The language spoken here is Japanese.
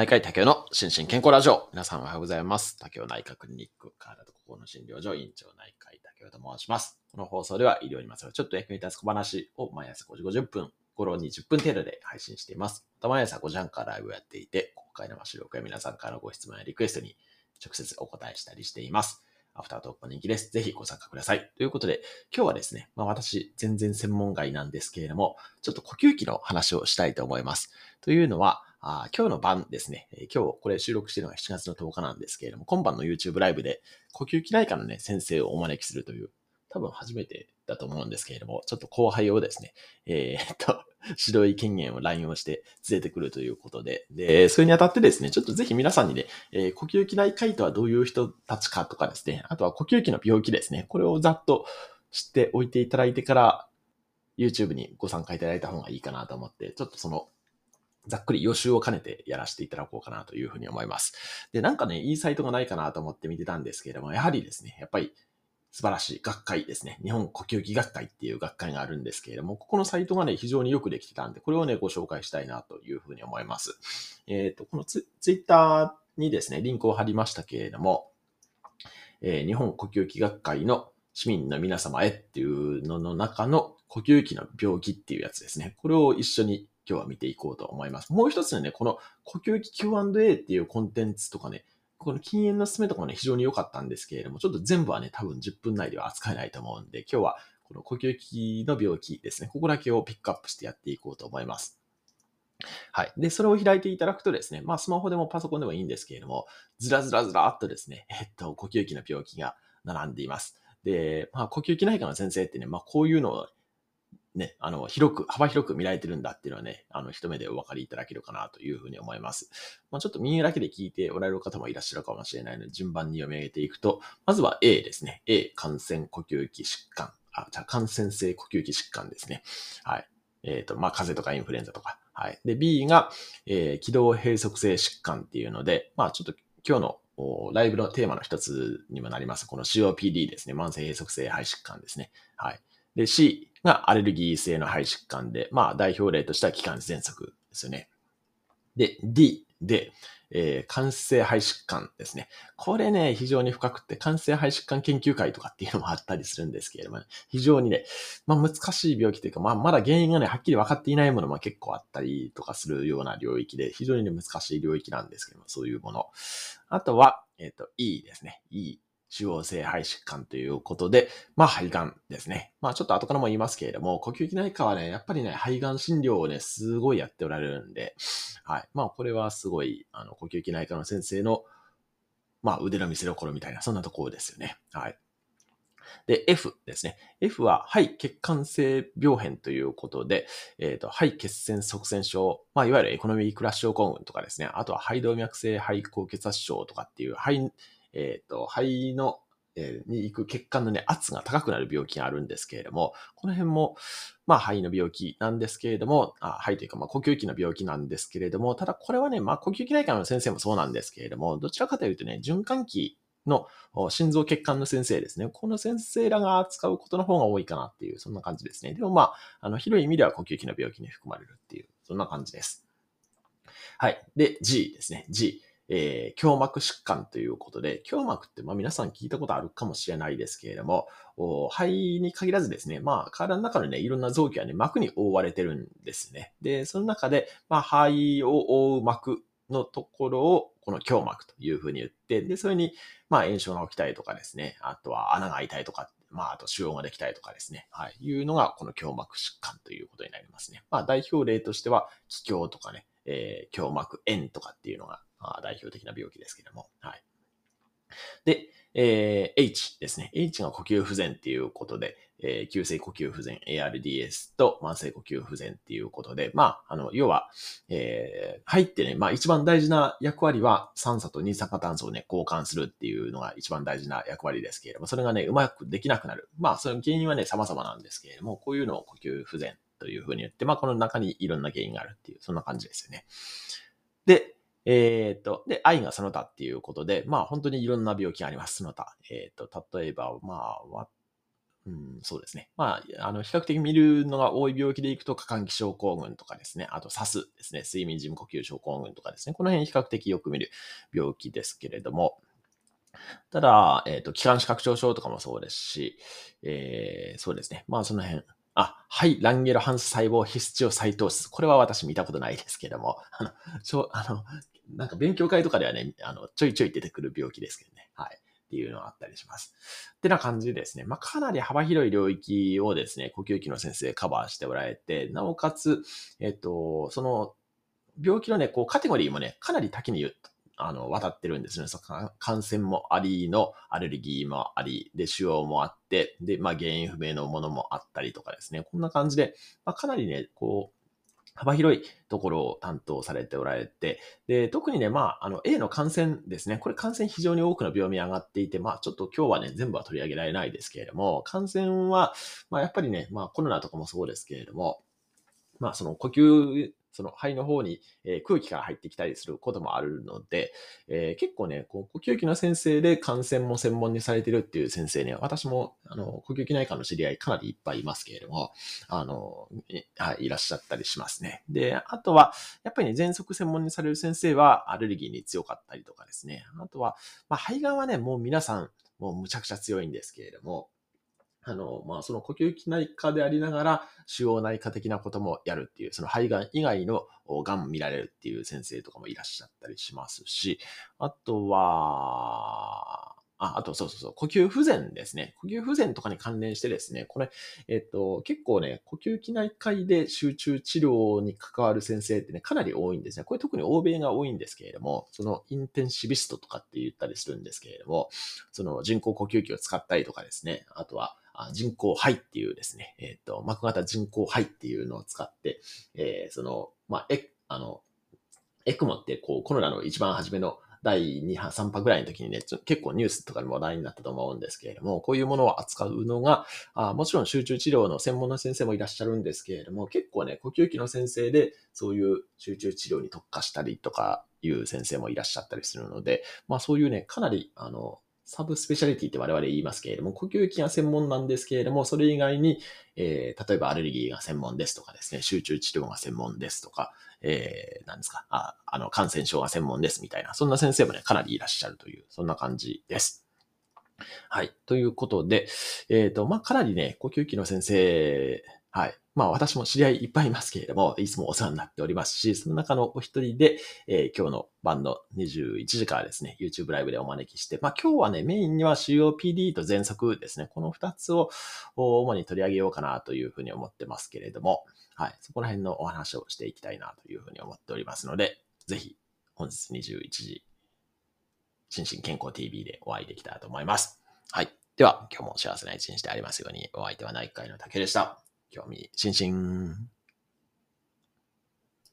内科医竹雄の心身健康ラジオ。皆さんおはようございます。竹雄内科クリニック、体と心の診療所院長内科医竹雄と申します。この放送では医療にまつわるちょっと役に立つ小話を毎朝5時50分、頃20分程度で配信しています。また毎朝5時半からライブをやっていて、公開生収録や皆さんからのご質問やリクエストに直接お答えしたりしています。アフタートークも人気です。ぜひご参加ください。ということで、今日はですね、まあ私、全然専門外なんですけれども、ちょっと呼吸器の話をしたいと思います。というのは、あ今日の晩ですね、え今日これ収録しているのが7月の10日なんですけれども、今晩の YouTube ライブで呼吸器内科のね、先生をお招きするという、多分初めてだと思うんですけれども、ちょっと後輩をですね、えーっと、指導医権限を乱用して連れてくるということで、で、それにあたってですね、ちょっとぜひ皆さんにね、えー呼吸器内科医とはどういう人たちかとかですね、あとは呼吸器の病気ですね、これをざっと知っておいていただいてから、YouTube にご参加いただいた方がいいかなと思って、ちょっとその、ざっくり予習を兼ねてやらせていただこうかなというふうに思います。で、なんかね、いいサイトがないかなと思って見てたんですけれども、やはりですね、やっぱり素晴らしい学会ですね。日本呼吸器学会っていう学会があるんですけれども、ここのサイトがね、非常によくできてたんで、これをね、ご紹介したいなというふうに思います。えっ、と、このツツイッターにですね、リンクを貼りましたけれども、えー日本呼吸器学会の市民の皆様へっていうのの中の呼吸器の病気っていうやつですね。これを一緒に今日は見ていこうと思います。もう一つね、この呼吸器 Q&A っていうコンテンツとかね、この禁煙の進めとかもね、非常に良かったんですけれども、ちょっと全部はね、多分10分内では扱えないと思うんで、今日はこの呼吸器の病気ですね、ここだけをピックアップしてやっていこうと思います。はい。で、それを開いていただくとですね、まあ、スマホでもパソコンでもいいんですけれども、ずらずらずらっとですね、えっと、呼吸器の病気が並んでいます。で、まあ、呼吸器内科の先生ってね、まあ、こういうのをね、あの、広く、幅広く見られてるんだっていうのはね、あの、一目でお分かりいただけるかなというふうに思います。まあ、ちょっと耳だけで聞いておられる方もいらっしゃるかもしれないので、順番に読み上げていくと、まずは A ですね。A、感染呼吸器疾患。あ、じゃあ感染性呼吸器疾患ですね。はい。えっ、と、まあ、風邪とかインフルエンザとか。はい。で、B が、えー気道閉塞性疾患っていうので、まあ、ちょっと今日のライブのテーマの一つにもなります。この COPD ですね。慢性閉塞性肺疾患ですね。はい。で、C がアレルギー性の肺疾患で、まあ、代表例としては気管喘息ですよね。で、D で、えー、感性肺疾患ですね。これね、非常に深くて、感性肺疾患研究会とかっていうのもあったりするんですけれども、非常にね、まあ難しい病気というか、まあまだ原因がね、はっきり分かっていないものも結構あったりとかするような領域で、非常にね、難しい領域なんですけども、そういうもの。あとは、えっ、と、E ですね。E。主要性肺疾患ということで、まあ肺がんですね。まあちょっと後からも言いますけれども、呼吸器内科はね、やっぱりね、肺がん診療をね、すごいやっておられるんで、はい。まあこれはすごい、あの、呼吸器内科の先生の、まあ腕の見せ所みたいな、そんなところですよね。はい。で、F ですね。F は肺血管性病変ということで、えっ、と、肺血栓塞栓症、まあ、いわゆるエコノミークラッシュ症候群とかですね、あとは肺動脈性肺高血圧症とかっていう、肺、えっ、と、肺の、えーに行く血管のね、圧が高くなる病気があるんですけれども、この辺も、まあ、肺の病気なんですけれども、あ肺というか、まあ、呼吸器の病気なんですけれども、ただこれはね、まあ、呼吸器内科の先生もそうなんですけれども、どちらかというとね、循環器の心臓血管の先生ですね。この先生らが扱うことの方が多いかなっていう、そんな感じですね。でもまあ、あの、広い意味では呼吸器の病気に含まれるっていう、そんな感じです。はい。で、G ですね。G。えー、胸膜疾患ということで、胸膜ってまあ皆さん聞いたことあるかもしれないですけれども、肺に限らずですね、まあ体の中のね、いろんな臓器はね、膜に覆われてるんですね。で、その中で、まあ肺を覆う膜のところを、この胸膜というふうに言って、で、それに、まあ炎症が起きたりとかですね、あとは穴が開いたりとか、まああと腫瘍ができたりとかですね、はい、いうのがこの胸膜疾患ということになりますね。まあ代表例としては、気胸とかね、えー、胸膜炎とかっていうのが、代表的な病気ですけども、はい。で、えー H ですね。H が呼吸不全っていうことで、えー急性呼吸不全 ARDS と慢性呼吸不全っていうことで、まあ、あの、要は、えー、入ってね、まあ一番大事な役割は酸素と二酸化炭素をね、交換するっていうのが一番大事な役割ですけれども、それがね、うまくできなくなる。まあ、その原因はね、様々なんですけれども、こういうのを呼吸不全というふうに言って、まあ、この中にいろんな原因があるっていう、そんな感じですよね。で、えっ、と、で、愛がその他っていうことで、まあ本当にいろんな病気があります、その他。えっ、と、例えば、まあ、うん、そうですね。まあ、あの、比較的見るのが多い病気でいくと、過換気症候群とかですね、あと、サスですね、睡眠時無呼吸症候群とかですね、この辺比較的よく見る病気ですけれども、ただ、えっ、ー、と、気管支拡張症とかもそうですし、えー、そうですね。まあ、その辺。あ、はい、ランゲルハンス細胞ヒスチオサイトース。これは私見たことないですけども、あの、ちょ、あの、なんか勉強会とかではね、あの、ちょいちょい出てくる病気ですけどね。はい。っていうのがあったりします。ってな感じでですね、まあ、かなり幅広い領域をですね、呼吸器の先生カバーしておられて、なおかつ、えっと、その、病気のね、こう、カテゴリーもね、かなり多岐にあの、渡ってるんですね。そ感染もありの、アレルギーもあり、で、腫瘍もあって、で、まあ、原因不明のものもあったりとかですね。こんな感じで、まあ、かなりね、こう、幅広いところを担当されておられて、で、特にね、まあ、あの、A の感染ですね。これ感染非常に多くの病名上がっていて、まあ、ちょっと今日はね、全部は取り上げられないですけれども、感染は、まあ、やっぱりね、まあ、コロナとかもそうですけれども、まあ、その呼吸その肺の方に、え空気が入ってきたりすることもあるので、えー、結構ね、こう呼吸器の先生で感染も専門にされてるっていう先生ね、私も、あの、呼吸器内科の知り合いかなりいっぱいいますけれども、あの、はい、いらっしゃったりしますね。で、あとは、やっぱりね、喘息専門にされる先生はアレルギーに強かったりとかですね。あとは、まあ、肺がんはね、もう皆さん、もうむちゃくちゃ強いんですけれども、あの、まあ、その呼吸器内科でありながら、腫瘍内科的なこともやるっていう、その肺がん以外のがん見られるっていう先生とかもいらっしゃったりしますし、あとは、あ、あとそうそうそう、呼吸不全ですね。呼吸不全とかに関連してですね、これ、えっと、結構ね、呼吸器内科医で集中治療に関わる先生ってね、かなり多いんですね。これ特に欧米が多いんですけれども、そのインテンシビストとかって言ったりするんですけれども、その人工呼吸器を使ったりとかですね、あとは、人工肺っていうですね、えっ、ー、と、膜型人工肺っていうのを使って、えー、その、まあ、え、あの、エクモってこうコロナの一番初めの第2波、3波ぐらいの時にね、結構ニュースとかにも話題になったと思うんですけれども、こういうものを扱うのが、あもちろん集中治療の専門の先生もいらっしゃるんですけれども、結構ね、呼吸器の先生でそういう集中治療に特化したりとかいう先生もいらっしゃったりするので、まあそういうね、かなり、あの、サブスペシャリティって我々言いますけれども、呼吸器が専門なんですけれども、それ以外に、えー、例えばアレルギーが専門ですとかですね、集中治療が専門ですとか、えー、何ですか、あ、あの、感染症が専門ですみたいな、そんな先生もね、かなりいらっしゃるという、そんな感じです。はい。ということで、えっ、ー、と、まあ、かなりね、呼吸器の先生、はい。まあ私も知り合いいっぱいいますけれども、いつもお世話になっておりますし、その中のお一人で、えー、今日の晩の21時からですね、YouTube ライブでお招きして、まあ今日はね、メインには COPD と喘息ですね、この二つを主に取り上げようかなというふうに思ってますけれども、はい、そこら辺のお話をしていきたいなというふうに思っておりますので、ぜひ本日21時、心身健康 TV でお会いできたらと思います。はい。では、今日も幸せな一日でありますように、お相手は内科医の竹でした。興味津々。